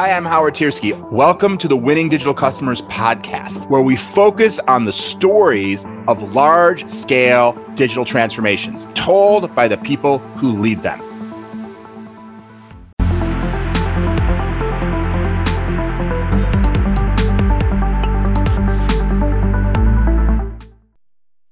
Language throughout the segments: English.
Hi, I'm Howard Tiersky. Welcome to the Winning Digital Customers podcast, where we focus on the stories of large scale digital transformations told by the people who lead them.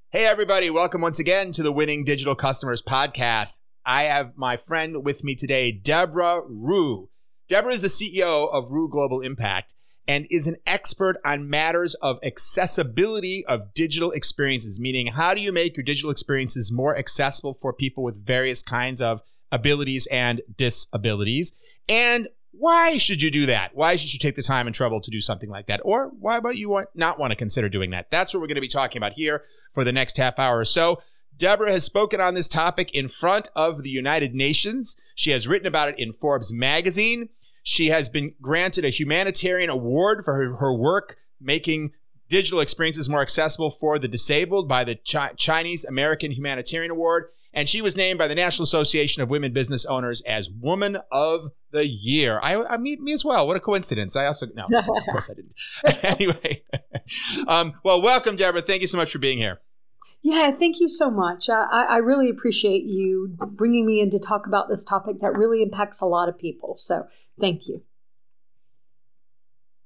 Hey, everybody, welcome once again to the Winning Digital Customers podcast. I have my friend with me today, Deborah Ruh. Deborah is the CEO of Ruh Global Impact and is an expert on matters of accessibility of digital experiences, meaning how do you make your digital experiences more accessible for people with various kinds of abilities and disabilities? And why should you do that? Why should you take the time and trouble to do something like that? Or why about you want, not want to consider doing that? That's what we're going to be talking about here for the next half hour or so. Deborah has spoken on this topic in front of the United Nations. She has written about it in Forbes magazine. She has been granted a humanitarian award for her, her work making digital experiences more accessible for the disabled by the Ch- Chinese American Humanitarian Award. And she was named by the National Association of Women Business Owners as Woman of the Year. I, I mean, me as well. What a coincidence. I also, no, of course I didn't. anyway, um, well, welcome, Deborah. Thank you so much for being here. Yeah, thank you so much. I, I really appreciate you bringing me in to talk about this topic that really impacts a lot of people. So Thank you.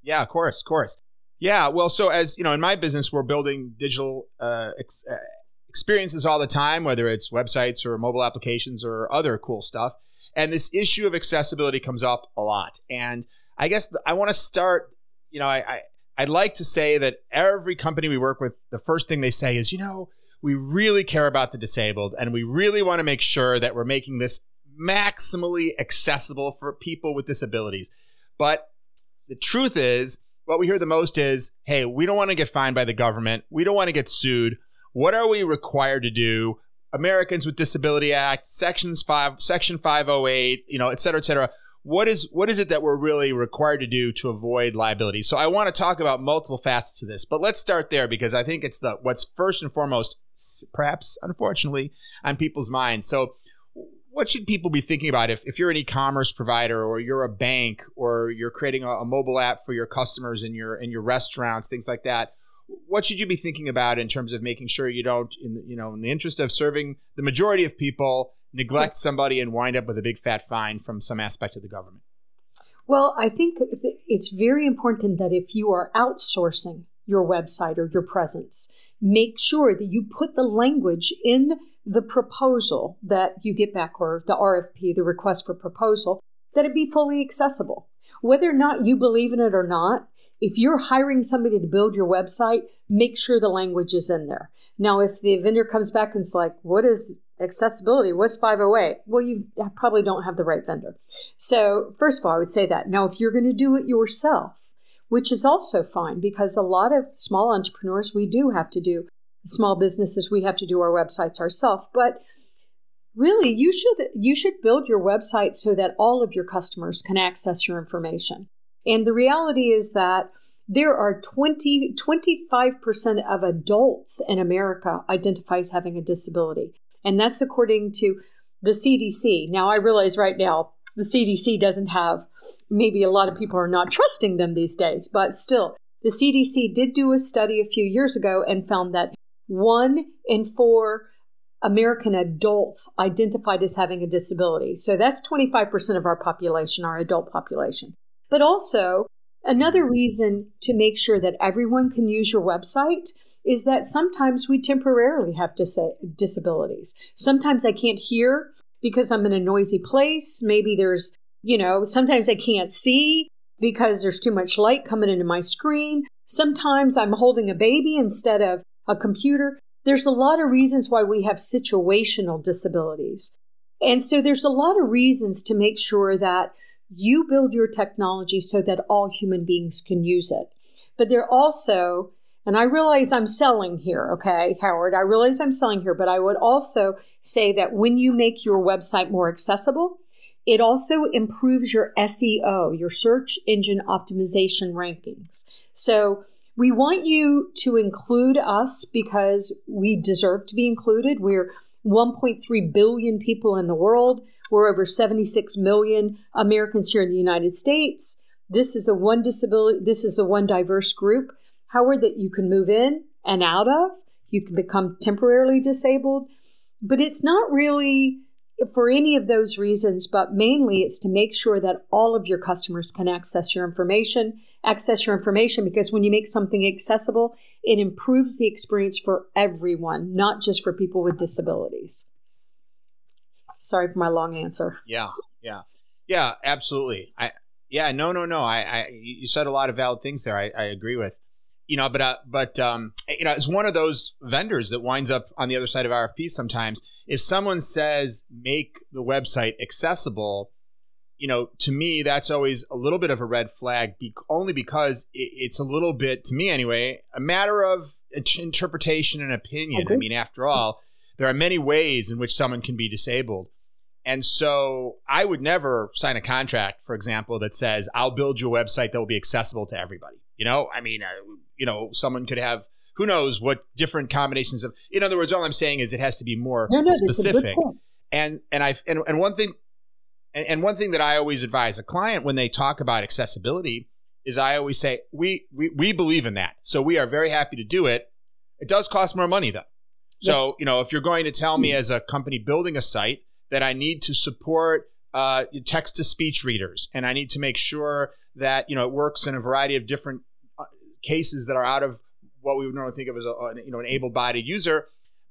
Yeah, of course, of course. Yeah, well, so as you know, in my business, we're building digital uh, ex- uh, experiences all the time, whether it's websites or mobile applications or other cool stuff. And this issue of accessibility comes up a lot. And I guess th- I want to start. You know, I, I I'd like to say that every company we work with, the first thing they say is, you know, we really care about the disabled, and we really want to make sure that we're making this maximally accessible for people with disabilities. But the truth is, what we hear the most is, hey, we don't want to get fined by the government. We don't want to get sued. What are we required to do? Americans with Disability Act, Sections 5, Section 508, you know, et cetera, et cetera. What is what is it that we're really required to do to avoid liability? So I want to talk about multiple facets to this, but let's start there because I think it's the what's first and foremost, perhaps unfortunately, on people's minds. So what should people be thinking about if, if you're an e-commerce provider or you're a bank or you're creating a, a, mobile app for your customers in your in your restaurants things like that? What should you be thinking about in terms of making sure you don't in you know in the interest of serving the majority of people neglect somebody and wind up with a big fat fine from some aspect of the government? Well i think it's very important that if you are outsourcing your website or your presence make sure that you put the language in the proposal that you get back, or the RFP, the request for proposal, that it be fully accessible. Whether or not you believe in it or not, if you're hiring somebody to build your website, make sure the language is in there. Now, if the vendor comes back and it's like, what is accessibility? What's 508? Well, you probably don't have the right vendor. So, first of all, I would say that. Now, if you're going to do it yourself, which is also fine because a lot of small entrepreneurs, we do have to do small businesses we have to do our websites ourselves. But really you should you should build your website so that all of your customers can access your information. And the reality is that there are 20 25% of adults in america identify as having a disability. And that's according to the cdc now i realize right now the cdc doesn't have maybe a lot of people are not trusting them these days but still the CDC did do a study a few years ago and found that one in four American adults identified as having a disability. So that's 25% of our population, our adult population. But also, another reason to make sure that everyone can use your website is that sometimes we temporarily have dis- disabilities. Sometimes I can't hear because I'm in a noisy place. Maybe there's, you know, sometimes I can't see because there's too much light coming into my screen. Sometimes I'm holding a baby instead of a computer. There's a lot of reasons why we have situational disabilities. And so there's a lot of reasons to make sure that you build your technology so that all human beings can use it. But there also, and I realize I'm selling here, okay, Howard, I realize I'm selling here, but I would also say that when you make your website more accessible, it also improves your SEO, your search engine optimization rankings. So we want you to include us because we deserve to be included. We're 1.3 billion people in the world. We're over 76 million Americans here in the United States. this is a one disability, this is a one diverse group, however, that you can move in and out of. You can become temporarily disabled, but it's not really for any of those reasons, but mainly it's to make sure that all of your customers can access your information, access your information because when you make something accessible, it improves the experience for everyone, not just for people with disabilities. Sorry for my long answer. Yeah, yeah, yeah, absolutely. I, yeah, no, no, no. I, I you said a lot of valid things there. I, I agree with you know, but uh, but um, you know, as one of those vendors that winds up on the other side of RFPs sometimes, if someone says make the website accessible, you know, to me that's always a little bit of a red flag, be- only because it, it's a little bit, to me anyway, a matter of interpretation and opinion. Okay. I mean, after all, there are many ways in which someone can be disabled. And so I would never sign a contract, for example, that says I'll build you a website that will be accessible to everybody. You know, I mean, uh, you know, someone could have who knows what different combinations of. In other words, all I'm saying is it has to be more no, no, specific. And and I and, and one thing, and, and one thing that I always advise a client when they talk about accessibility is I always say we we we believe in that, so we are very happy to do it. It does cost more money though. So yes. you know, if you're going to tell me as a company building a site that I need to support uh, text to speech readers, and I need to make sure that you know it works in a variety of different cases that are out of what we would normally think of as a, you know an able-bodied user,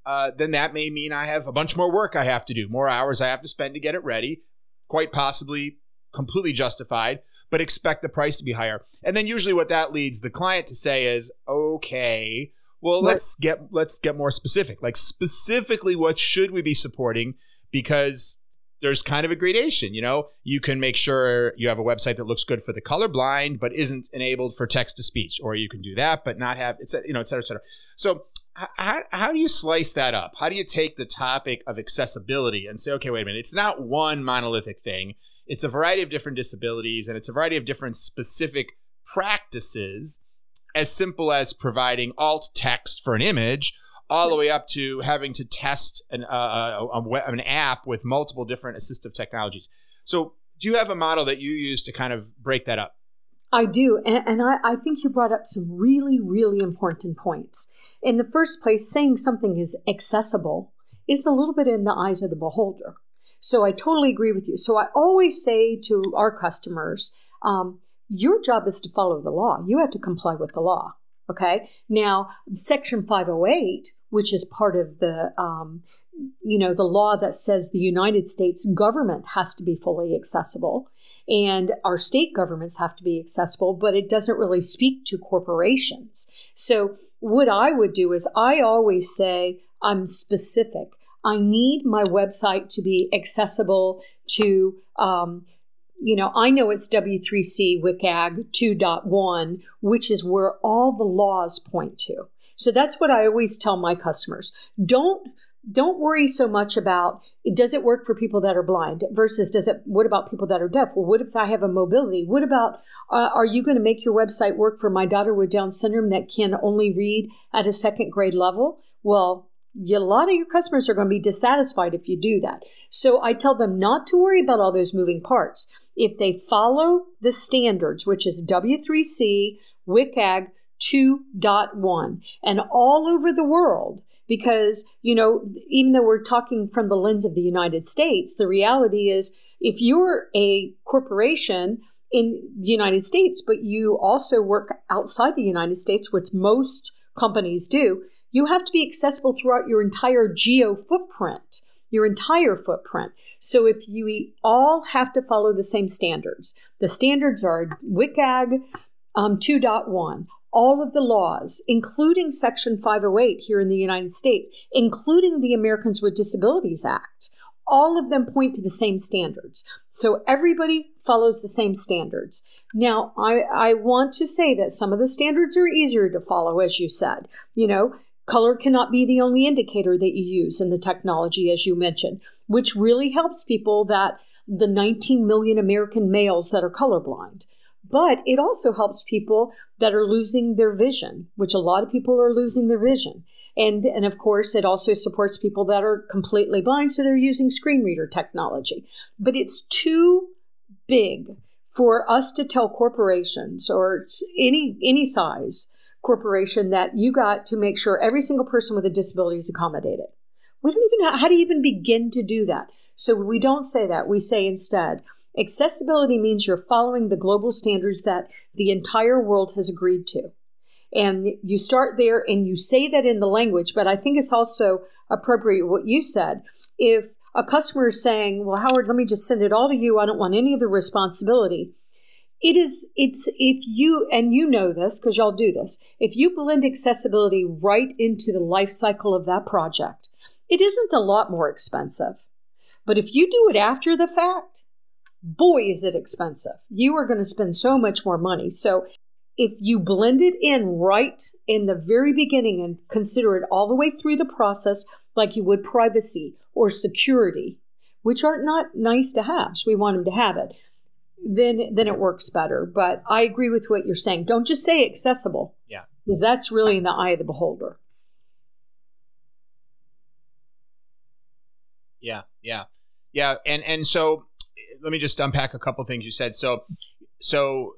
uh, then that may mean I have a bunch more work I have to do, more hours I have to spend to get it ready, quite possibly completely justified, but expect the price to be higher. And then usually what that leads the client to say is, okay, well let's get let's get more specific. Like specifically, what should we be supporting? Because there's kind of a gradation. You know, you can make sure you have a website that looks good for the colorblind, but isn't enabled for text to speech, or you can do that, but not have it's you know, et cetera, et cetera. So how, how do you slice that up? How do you take the topic of accessibility and say, okay, wait a minute, it's not one monolithic thing. It's a variety of different disabilities and it's a variety of different specific practices, as simple as providing alt text for an image all the way up to having to test an, uh, a, a, an app with multiple different assistive technologies. So, do you have a model that you use to kind of break that up? I do. And, and I, I, think you brought up some really, really important points. In the first place, saying something is accessible is a little bit in the eyes of the beholder. So I totally agree with you. So I always say to our customers, um, your job is to follow the law. You have to comply with the law. Okay. Now, Section 508, which is part of the, um, you know, the law that says the United States government has to be fully accessible and our state governments have to be accessible, but it doesn't really speak to corporations. So, what I would do is I always say, I'm specific. I need my website to be accessible to um, you know, I know it's W3C WCAG 2.1, which is where all the laws point to. So that's what I always tell my customers. Don't don't worry so much about does it work for people that are blind versus does it what about people that are deaf? Well what if i have a mobility? What about uh, are you going to make your website work for my daughter with down syndrome that can only read at a second grade level? Well a lot of your customers are going to be dissatisfied if you do that. So i tell them not to worry about all those moving parts if they follow the standards, which is W3C, WCAG 2.1, and all over the world, because, you know, even though we're talking from the lens of the United States, the reality is if you're a corporation in the United States, but you also work outside the United States, which most companies do, you have to be accessible throughout your entire geo footprint your entire footprint. So if you all have to follow the same standards, the standards are WCAG um, 2.1, all of the laws, including Section 508 here in the United States, including the Americans with Disabilities Act, all of them point to the same standards. So everybody follows the same standards. Now, I, I want to say that some of the standards are easier to follow, as you said. You know, Color cannot be the only indicator that you use in the technology, as you mentioned, which really helps people that the 19 million American males that are colorblind. But it also helps people that are losing their vision, which a lot of people are losing their vision. And, and of course, it also supports people that are completely blind, so they're using screen reader technology. But it's too big for us to tell corporations or any any size corporation that you got to make sure every single person with a disability is accommodated. We don't even know how to even begin to do that. So we don't say that. We say instead, accessibility means you're following the global standards that the entire world has agreed to. And you start there and you say that in the language, but I think it's also appropriate what you said. If a customer is saying, Well, Howard, let me just send it all to you, I don't want any of the responsibility. It is, it's if you, and you know this because y'all do this, if you blend accessibility right into the life cycle of that project, it isn't a lot more expensive. But if you do it after the fact, boy, is it expensive. You are going to spend so much more money. So if you blend it in right in the very beginning and consider it all the way through the process, like you would privacy or security, which are not nice to have, so we want them to have it, then then it works better. But I agree with what you're saying. Don't just say accessible. Yeah. Because that's really in the eye of the beholder. Yeah, yeah, yeah, and and so let me just unpack a couple things you said. So, so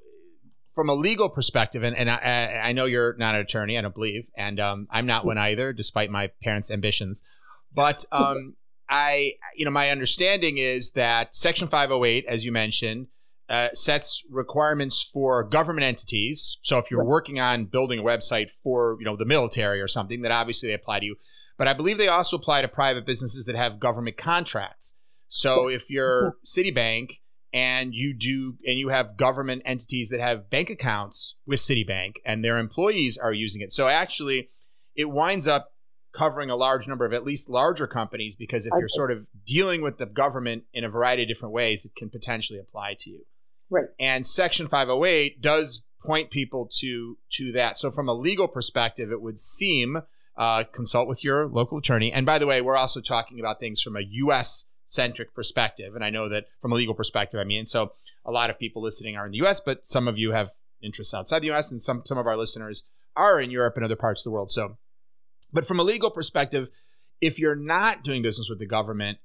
from a legal perspective, and, and I, I know you're not an attorney, I don't believe, and um, I'm not one either, despite my parents' ambitions. But um, I, you know, my understanding is that Section 508, as you mentioned, uh, sets requirements for government entities. So if you're working on building a website for, you know, the military or something, then obviously they apply to you. But I believe they also apply to private businesses that have government contracts. So if you're Citibank and you do and you have government entities that have bank accounts with Citibank and their employees are using it. So actually it winds up covering a large number of at least larger companies because if you're sort of dealing with the government in a variety of different ways, it can potentially apply to you. Right. And Section 508 does point people to to that. So from a legal perspective, it would seem uh, consult with your local attorney. And by the way, we're also talking about things from a U.S. centric perspective. And I know that from a legal perspective, I mean, so a lot of people listening are in the U.S., but some of you have interests outside the U.S. and some some of our listeners are in Europe and other parts of the world. So, but from a legal perspective, if you're not doing business with the government,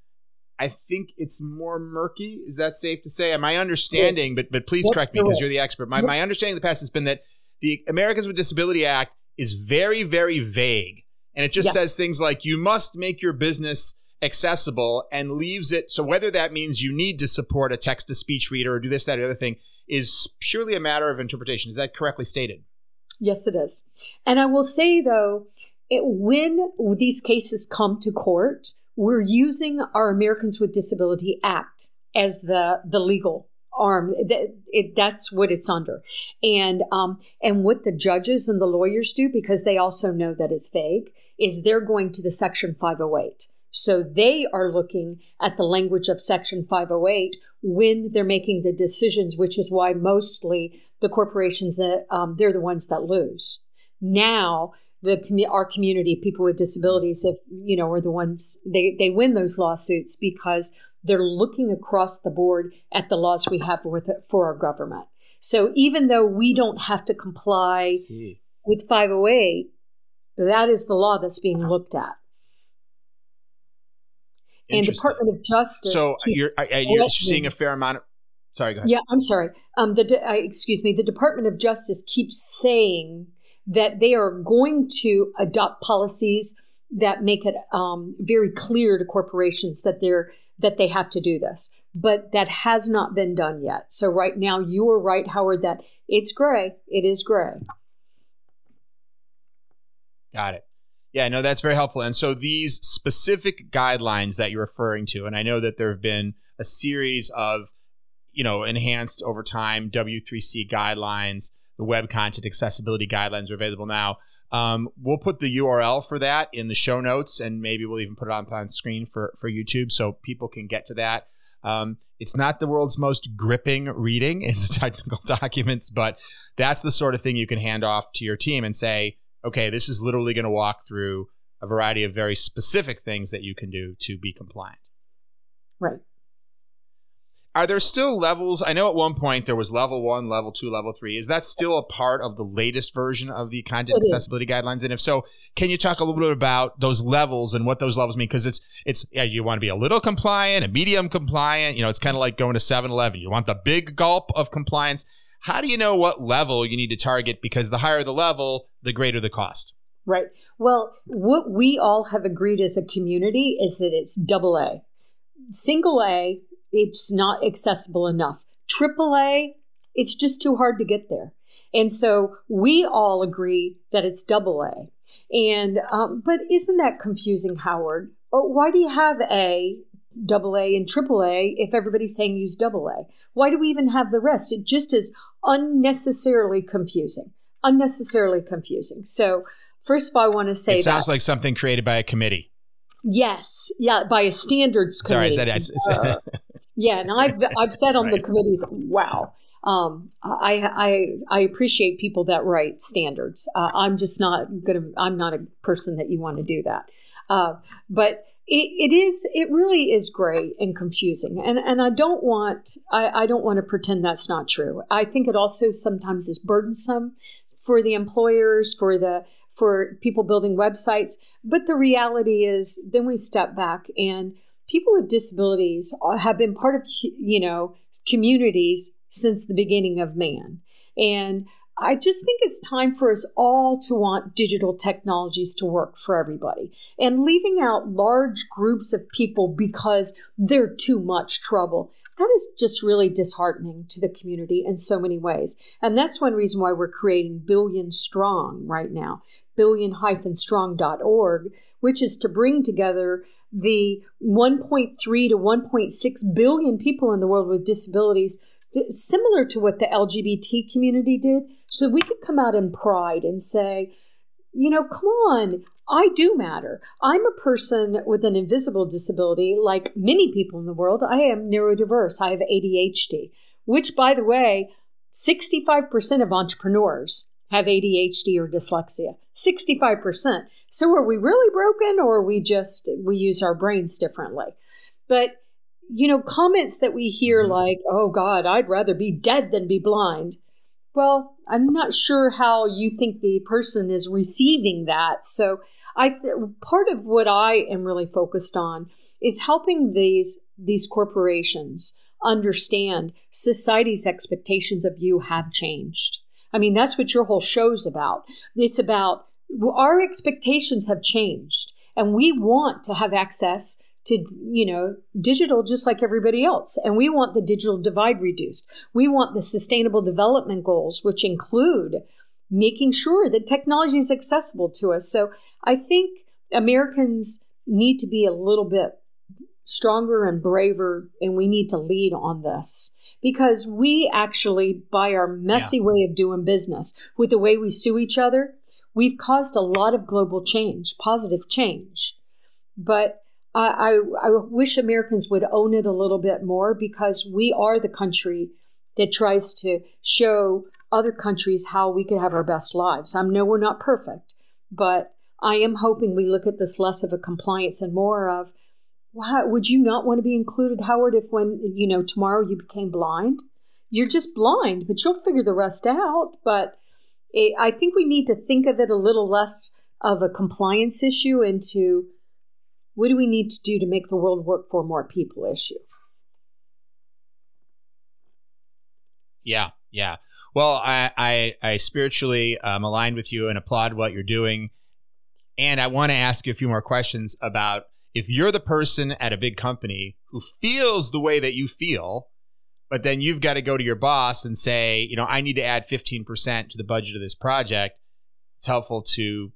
I think it's more murky. Is that safe to say? My understanding, yes. but but please correct me because you're the expert. My, my understanding in the past has been that the Americans with Disability Act is very, very vague. And it just yes. says things like you must make your business accessible and leaves it. So whether that means you need to support a text to speech reader or do this, that, or other thing is purely a matter of interpretation. Is that correctly stated? Yes, it is. And I will say, though, it, when these cases come to court, we're using our Americans with Disability Act as the, the legal arm. It, that's what it's under, and um, and what the judges and the lawyers do because they also know that it's vague is they're going to the Section 508. So they are looking at the language of Section 508 when they're making the decisions, which is why mostly the corporations that um, they're the ones that lose. Now the our community, people with disabilities, if you know, are the ones they they win those lawsuits because they're looking across the board at the laws we have with for our government. So even though we don't have to comply with 508, that is the law that's being looked at. And Department of Justice. So you're, you're seeing a fair amount of. Sorry, go ahead. Yeah, I'm sorry. Um, the uh, excuse me. The Department of Justice keeps saying that they are going to adopt policies that make it um, very clear to corporations that they're that they have to do this. But that has not been done yet. So right now, you are right, Howard, that it's gray. It is gray. Got it. Yeah, no, that's very helpful. And so these specific guidelines that you're referring to, and I know that there have been a series of, you know, enhanced over time W3C guidelines, the web content accessibility guidelines are available now. Um, we'll put the URL for that in the show notes, and maybe we'll even put it on, on screen for, for YouTube so people can get to that. Um, it's not the world's most gripping reading, it's technical documents, but that's the sort of thing you can hand off to your team and say, okay, this is literally going to walk through a variety of very specific things that you can do to be compliant. Right. Are there still levels? I know at one point there was level one, level two, level three. Is that still a part of the latest version of the content it accessibility is. guidelines? And if so, can you talk a little bit about those levels and what those levels mean? Because it's it's yeah, you want to be a little compliant, a medium compliant. You know, it's kind of like going to 7-Eleven. You want the big gulp of compliance. How do you know what level you need to target? Because the higher the level, the greater the cost. Right. Well, what we all have agreed as a community is that it's double A. Single A it's not accessible enough. AAA, it's just too hard to get there. And so we all agree that it's double A. And um, but isn't that confusing, Howard? Why do you have A, double A, and triple A if everybody's saying use double A? Why do we even have the rest? It just is unnecessarily confusing. Unnecessarily confusing. So first of all, I want to say it sounds that, like something created by a committee. Yes, yeah, by a standards committee. Sorry, I said, I said uh, yeah, and I've I've said on right. the committees, wow. Um, I, I I appreciate people that write standards. Uh, I'm just not gonna. I'm not a person that you want to do that. Uh, but it, it is. It really is gray and confusing, and and I don't want. I, I don't want to pretend that's not true. I think it also sometimes is burdensome for the employers, for the for people building websites. But the reality is, then we step back and people with disabilities have been part of you know communities since the beginning of man and I just think it's time for us all to want digital technologies to work for everybody and leaving out large groups of people because they're too much trouble. That is just really disheartening to the community in so many ways. And that's one reason why we're creating Billion Strong right now, billion-strong.org, which is to bring together the 1.3 to 1.6 billion people in the world with disabilities, similar to what the LGBT community did. So we could come out in pride and say, you know, come on, I do matter. I'm a person with an invisible disability, like many people in the world. I am neurodiverse. I have ADHD, which, by the way, 65% of entrepreneurs have ADHD or dyslexia. 65%. So are we really broken or we just we use our brains differently? But you know, comments that we hear mm-hmm. like, "Oh god, I'd rather be dead than be blind." Well, I'm not sure how you think the person is receiving that. So, I part of what I am really focused on is helping these these corporations understand society's expectations of you have changed. I mean, that's what your whole show's about. It's about our expectations have changed and we want to have access to you know digital just like everybody else and we want the digital divide reduced we want the sustainable development goals which include making sure that technology is accessible to us so i think americans need to be a little bit stronger and braver and we need to lead on this because we actually by our messy yeah. way of doing business with the way we sue each other we've caused a lot of global change, positive change. But I, I, I wish Americans would own it a little bit more because we are the country that tries to show other countries how we could have our best lives. I know we're not perfect, but I am hoping we look at this less of a compliance and more of, wow, would you not want to be included, Howard, if when, you know, tomorrow you became blind? You're just blind, but you'll figure the rest out. But it, I think we need to think of it a little less of a compliance issue into what do we need to do to make the world work for more people issue. Yeah, yeah. Well, I I, I spiritually um, aligned with you and applaud what you're doing, and I want to ask you a few more questions about if you're the person at a big company who feels the way that you feel but then you've got to go to your boss and say, you know, I need to add 15% to the budget of this project. It's helpful to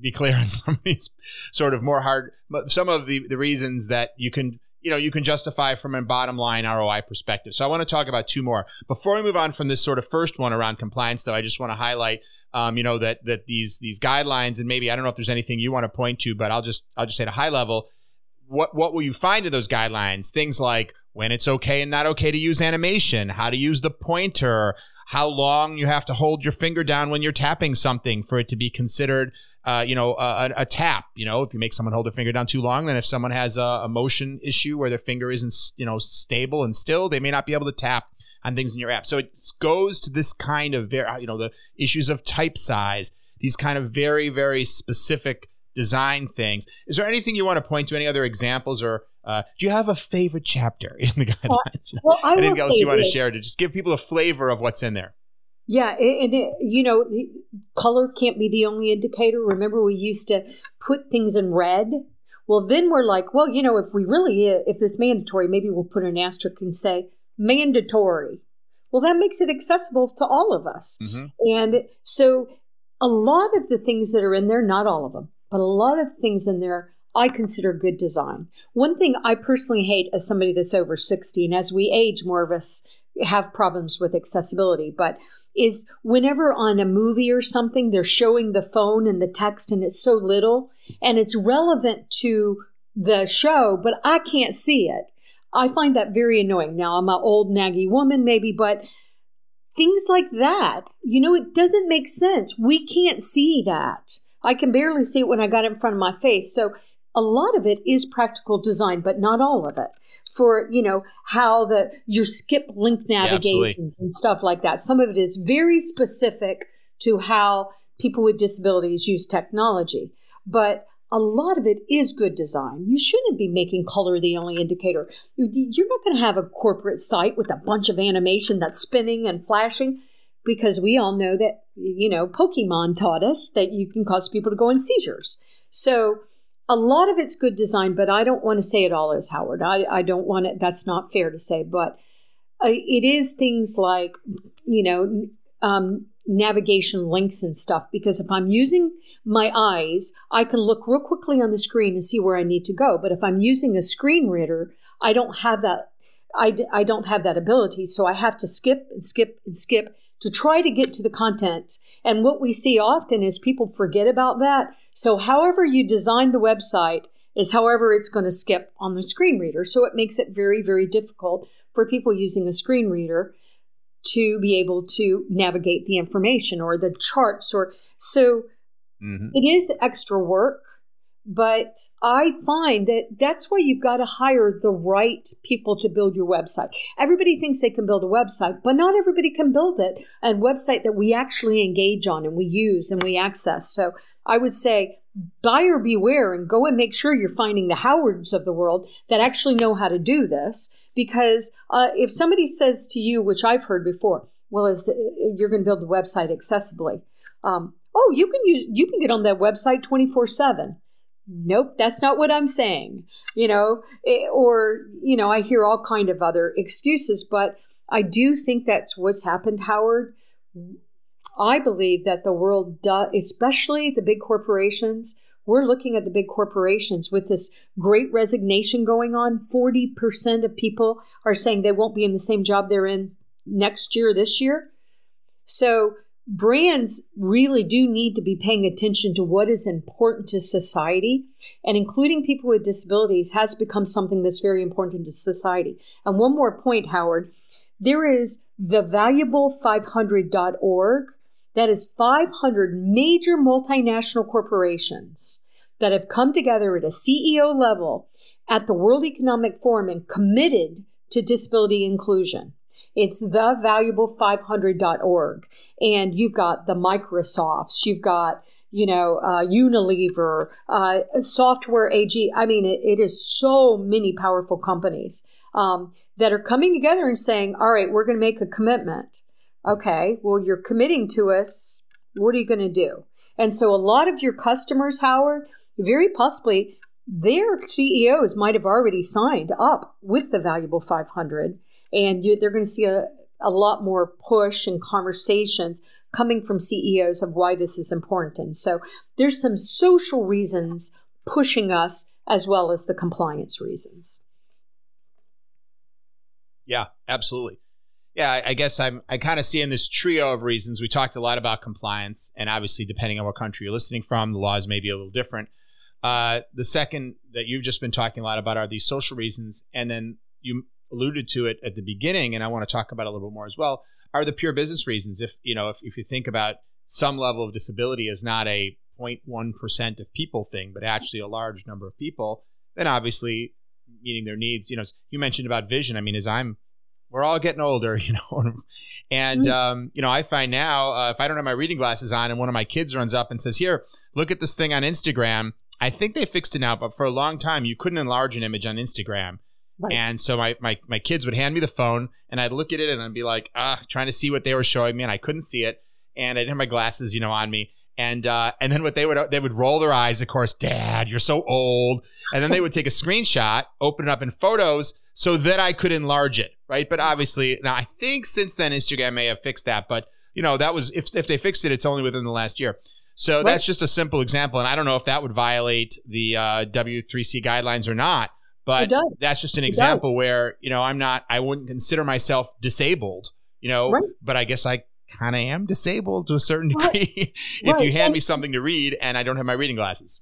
be clear on some of these sort of more hard, some of the, the reasons that you can, you know, you can justify from a bottom line ROI perspective. So I want to talk about two more. Before we move on from this sort of first one around compliance, though, I just want to highlight um, you know that that these these guidelines and maybe I don't know if there's anything you want to point to, but I'll just I'll just say at a high level, what what will you find in those guidelines? Things like when it's okay and not okay to use animation, how to use the pointer, how long you have to hold your finger down when you're tapping something for it to be considered, uh, you know, a, a, tap. You know, if you make someone hold their finger down too long, then if someone has a, a motion issue where their finger isn't, you know, stable and still, they may not be able to tap on things in your app. So it goes to this kind of very, you know, the issues of type size, these kind of very, very specific design things. Is there anything you want to point to? Any other examples or uh, do you have a favorite chapter in the guidelines? Uh, well, I Anything else you want to share to just give people a flavor of what's in there? Yeah, and you know, color can't be the only indicator. Remember, we used to put things in red. Well, then we're like, well, you know, if we really, uh, if this mandatory, maybe we'll put an asterisk and say mandatory. Well, that makes it accessible to all of us. Mm-hmm. And so, a lot of the things that are in there, not all of them, but a lot of things in there I consider good design. One thing I personally hate as somebody that's over 60, and as we age, more of us have problems with accessibility, but is whenever on a movie or something, they're showing the phone and the text, and it's so little and it's relevant to the show, but I can't see it. I find that very annoying. Now, I'm an old, naggy woman, maybe, but things like that, you know, it doesn't make sense. We can't see that. I can barely see it when I got it in front of my face. So a lot of it is practical design, but not all of it. For you know how the your skip link navigations yeah, and stuff like that. Some of it is very specific to how people with disabilities use technology, but a lot of it is good design. You shouldn't be making color the only indicator. You're not going to have a corporate site with a bunch of animation that's spinning and flashing because we all know that, you know, Pokemon taught us that you can cause people to go in seizures. So a lot of it's good design, but I don't want to say it all is Howard. I, I don't want it. That's not fair to say, but uh, it is things like, you know, um, navigation links and stuff. Because if I'm using my eyes, I can look real quickly on the screen and see where I need to go. But if I'm using a screen reader, I don't have that. I, I don't have that ability. So I have to skip and skip and skip to try to get to the content. And what we see often is people forget about that. So, however you design the website is however it's going to skip on the screen reader. So, it makes it very, very difficult for people using a screen reader to be able to navigate the information or the charts or so mm-hmm. it is extra work but I find that that's why you've got to hire the right people to build your website. Everybody thinks they can build a website, but not everybody can build it. A website that we actually engage on and we use and we access. So I would say buyer beware and go and make sure you're finding the Howards of the world that actually know how to do this. Because uh, if somebody says to you, which I've heard before, well, is you're going to build the website accessibly. Um, oh, you can use you can get on that website twenty four seven nope that's not what i'm saying you know eh, or you know i hear all kind of other excuses but i do think that's what's happened howard i believe that the world does especially the big corporations we're looking at the big corporations with this great resignation going on. 40% of people are saying they won't be in the same job they're in next year this year. So brands really do need to be paying attention to what is important to society and including people with disabilities has become something that's very important to society. And one more point howard. There is the valuable500.org that is 500 major multinational corporations that have come together at a ceo level at the world economic forum and committed to disability inclusion it's thevaluable500.org. And you've got the Microsofts, you've got, you know, uh, Unilever, uh, Software AG. I mean, it, it is so many powerful companies um, that are coming together and saying, all right, we're going to make a commitment. Okay, well, you're committing to us. What are you going to do? And so a lot of your customers, Howard, very possibly their CEOs might have already signed up with the Valuable 500 and you, they're going to see a, a lot more push and conversations coming from CEOs of why this is important. And so there's some social reasons pushing us as well as the compliance reasons. Yeah, absolutely. Yeah, I, guess I'm I kind of see in this trio of reasons. We talked a lot about compliance, and obviously, depending on what country you're listening from, the laws may be a little different. Uh, the second that you've just been talking a lot about are these social reasons, and then you alluded to it at the beginning, and I want to talk about a little bit more as well, are the pure business reasons. If you know, if, if you think about some level of disability as not a 0.1% of people thing, but actually a large number of people, then obviously meeting their needs. You know, you mentioned about vision. I mean, as I'm, we're all getting older, you know, and mm-hmm. um, you know, I find now uh, if I don't have my reading glasses on, and one of my kids runs up and says, "Here, look at this thing on Instagram." I think they fixed it now, but for a long time you couldn't enlarge an image on Instagram. Right. And so my, my my kids would hand me the phone and I'd look at it and I'd be like, ah, trying to see what they were showing me and I couldn't see it. And I didn't have my glasses, you know, on me. And uh, and then what they would they would roll their eyes, of course, Dad, you're so old. And then they would take a screenshot, open it up in photos, so that I could enlarge it, right? But obviously, now I think since then Instagram may have fixed that, but you know that was if if they fixed it, it's only within the last year. So right. that's just a simple example, and I don't know if that would violate the uh, W3C guidelines or not. But that's just an it example does. where you know I'm not, I wouldn't consider myself disabled, you know, right. but I guess I kind of am disabled to a certain degree right. if you hand and, me something to read and I don't have my reading glasses.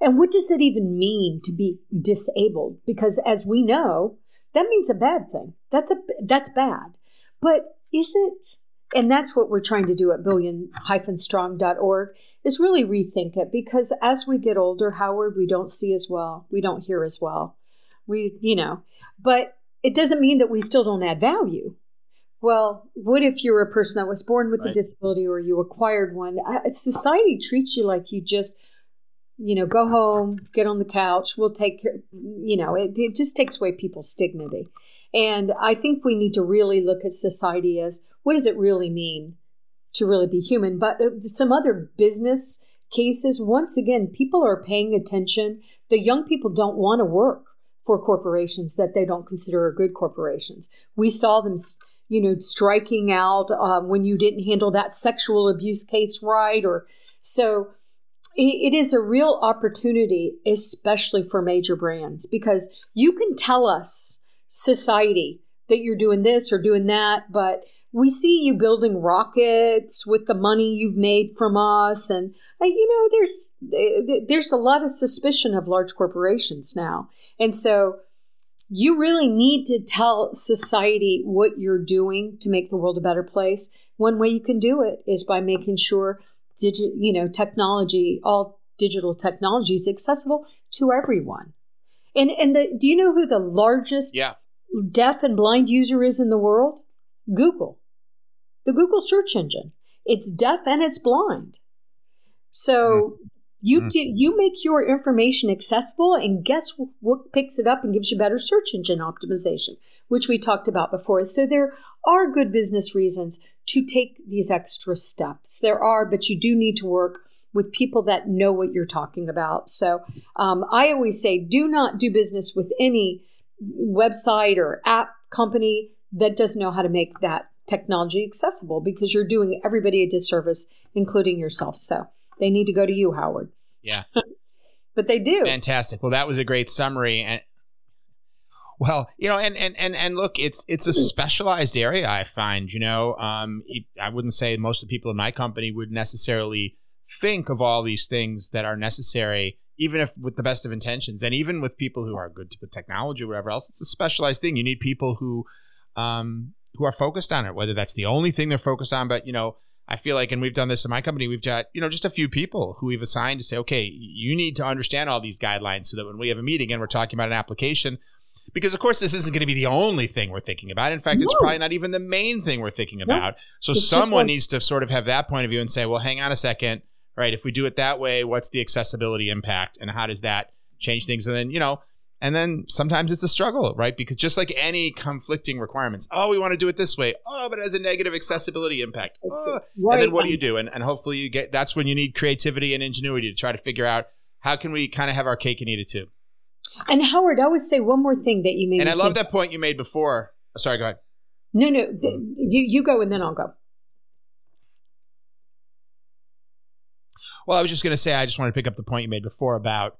And what does that even mean to be disabled? Because as we know, that means a bad thing. That's a that's bad. But is it and that's what we're trying to do at billion-strong.org is really rethink it because as we get older, Howard, we don't see as well. We don't hear as well. We, you know, but it doesn't mean that we still don't add value. Well, what if you're a person that was born with right. a disability or you acquired one? Uh, society treats you like you just, you know, go home, get on the couch, we'll take care, you know, it, it just takes away people's dignity. And I think we need to really look at society as what does it really mean to really be human? But uh, some other business cases, once again, people are paying attention. The young people don't want to work for corporations that they don't consider are good corporations. We saw them you know, striking out um, when you didn't handle that sexual abuse case right, or so it, is a real opportunity, especially for major brands, because you can tell us, society, that you're doing this or doing that, but we see you building rockets with the money you've made from us and uh, you know there's there's a lot of suspicion of large corporations now and so you really need to tell society what you're doing to make the world a better place. One way you can do it is by making sure digi- you know technology, all digital technology is accessible to everyone. And and the, do you know who the largest yeah. deaf and blind user is in the world? Google. The Google search engine. It's deaf and it's blind. So mm. You mm. do, you make your information accessible, and guess what picks it up and gives you better search engine optimization, which we talked about before. So there are good business reasons to take these extra steps. There are, but you do need to work with people that know what you're talking about. So um, I always say, do not do business with any website or app company that doesn't know how to make that technology accessible because you're doing everybody a disservice, including yourself. So they need to go to you, Howard. Yeah. but they do. Fantastic. Well, that was a great summary and well, you know, and, and, and, and look, it's it's a specialized area. I find, you know, um, I wouldn't say most of the people in my company would necessarily think of all these things that are necessary, even if with the best of intentions, and even with people who are good with technology or whatever else. It's a specialized thing. You need people who, um, who are focused on it. Whether that's the only thing they're focused on, but you know, I feel like, and we've done this in my company, we've got, you know, just a few people who we've assigned to say, okay, you need to understand all these guidelines so that when we have a meeting and we're talking about an application, because of course this isn't going to be the only thing we're thinking about. In fact, no. it's probably not even the main thing we're thinking about. No. So it's someone needs to sort of have that point of view and say, well, hang on a second, right? If we do it that way, what's the accessibility impact and how does that change things? And then, you know, and then sometimes it's a struggle, right? Because just like any conflicting requirements, oh, we want to do it this way. Oh, but it has a negative accessibility impact. Oh. Right. And then what do you do? And, and hopefully you get that's when you need creativity and ingenuity to try to figure out how can we kind of have our cake and eat it too. And Howard, I would say one more thing that you made. And I love think. that point you made before. Sorry, go ahead. No, no, th- mm. you you go and then I'll go. Well, I was just going to say I just wanted to pick up the point you made before about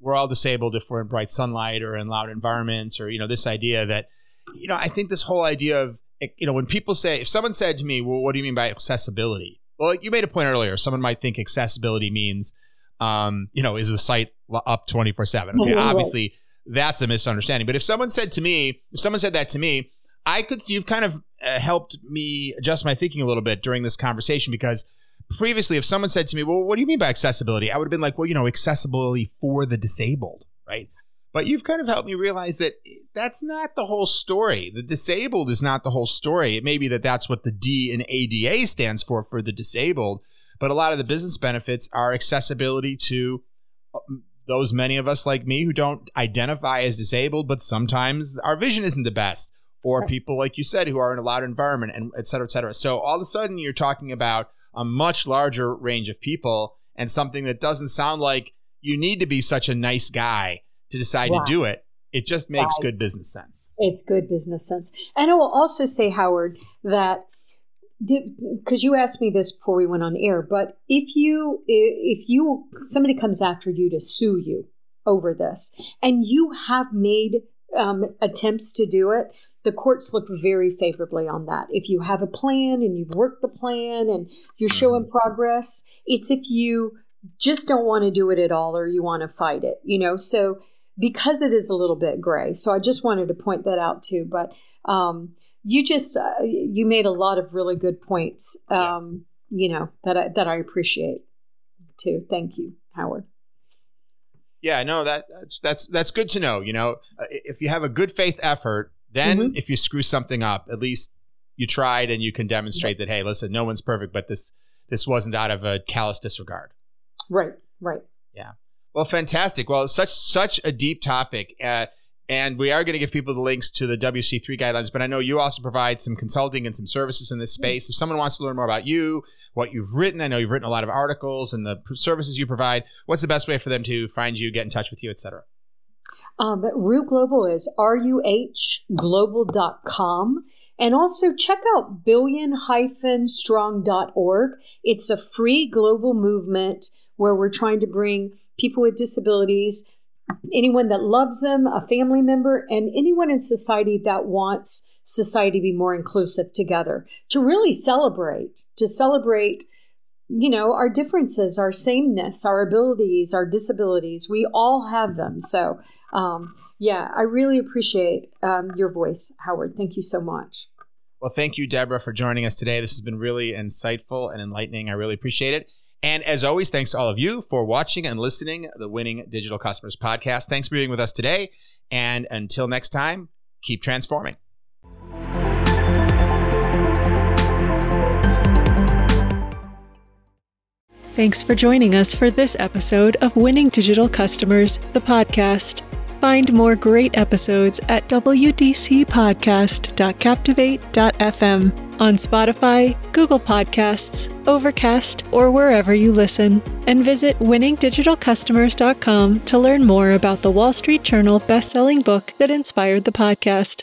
we're all disabled if we're in bright sunlight or in loud environments or you know this idea that you know i think this whole idea of eh, you know when people say if someone said to me well what do you mean by accessibility well you made a point earlier someone might think accessibility means um, you know is the site up 24 7 okay obviously that's a misunderstanding. But if someone said to me, if someone said that to me, I could, you've kind of uh, helped me adjust my thinking a little bit during this conversation because previously, if someone said to me, well, what do you mean by accessibility? I would have been like, well, you know, accessibility for the disabled, right? But you've kind of helped me realize that that's not the whole story. The disabled is not the whole story. It may be that that's what the D in ADA stands for, for the disabled. But a lot of the business benefits are accessibility to um, those many of us like me who don't identify as disabled, but sometimes our vision isn't the best. Or people, like you said, who are in a loud environment and et cetera, et cetera. So all of a sudden you're talking about a much larger range of people and something that doesn't sound like you need to be such a nice guy to decide to do it. It just makes right. good business sense. It's good business sense. And I will also say, Howard, that because you asked me this before we went on air, but if you if you somebody comes after you to sue you over this, and you have made um, attempts to do it, the courts look very favorably on that. If you have a plan and you've worked the plan and you're showing mm-hmm. progress, it's if you just don't want to do it at all or you want to fight it, you know. So because it is a little bit gray, so I just wanted to point that out too. But um, you just uh, you made a lot of really good points, um, you know that I, that I appreciate too. Thank you, Howard. Yeah, no, that that's that's that's good to know. You know, uh, if you have a good faith effort then, mm-hmm. if you screw something up, at least you tried and you can demonstrate that. Hey, listen, no one's perfect, but this this wasn't out of a callous disregard. Right. Right. Yeah. Well, fantastic. Well, such such a deep topic. Uh, and we are going to give people the links to the WC3 guidelines, but I know you also provide some consulting and some services in this mm-hmm. space. If someone wants to learn more about you, what you've written, I know you've written a lot of articles and the services you provide. What's the best way for them to find you, get in touch with you, etc.? Um, Ruh Global is ruhglobal.com. And also check out billion-strong.org. It's a free global movement where we're trying to bring people with disabilities, anyone that loves them, a family member, and anyone in society that wants society to be more inclusive together, to really celebrate, to celebrate you know, our differences, our sameness, our abilities, our disabilities. We all have them. So um, yeah, I really appreciate um, your voice, Howard. Thank you so much. Well, thank you, Deborah, for joining us today. This has been really insightful and enlightening. I really appreciate it. And as always, thanks to all of you for watching and listening the Winning Digital Customers podcast. Thanks for being with us today. And until next time, keep transforming. Thanks for joining us for this episode of Winning Digital Customers, the podcast. Find more great episodes at wdcpodcast.captivate.fm on Spotify, Google Podcasts, Overcast, or wherever you listen. And visit winningdigitalcustomers.com to learn more about the Wall Street Journal best-selling book that inspired the podcast.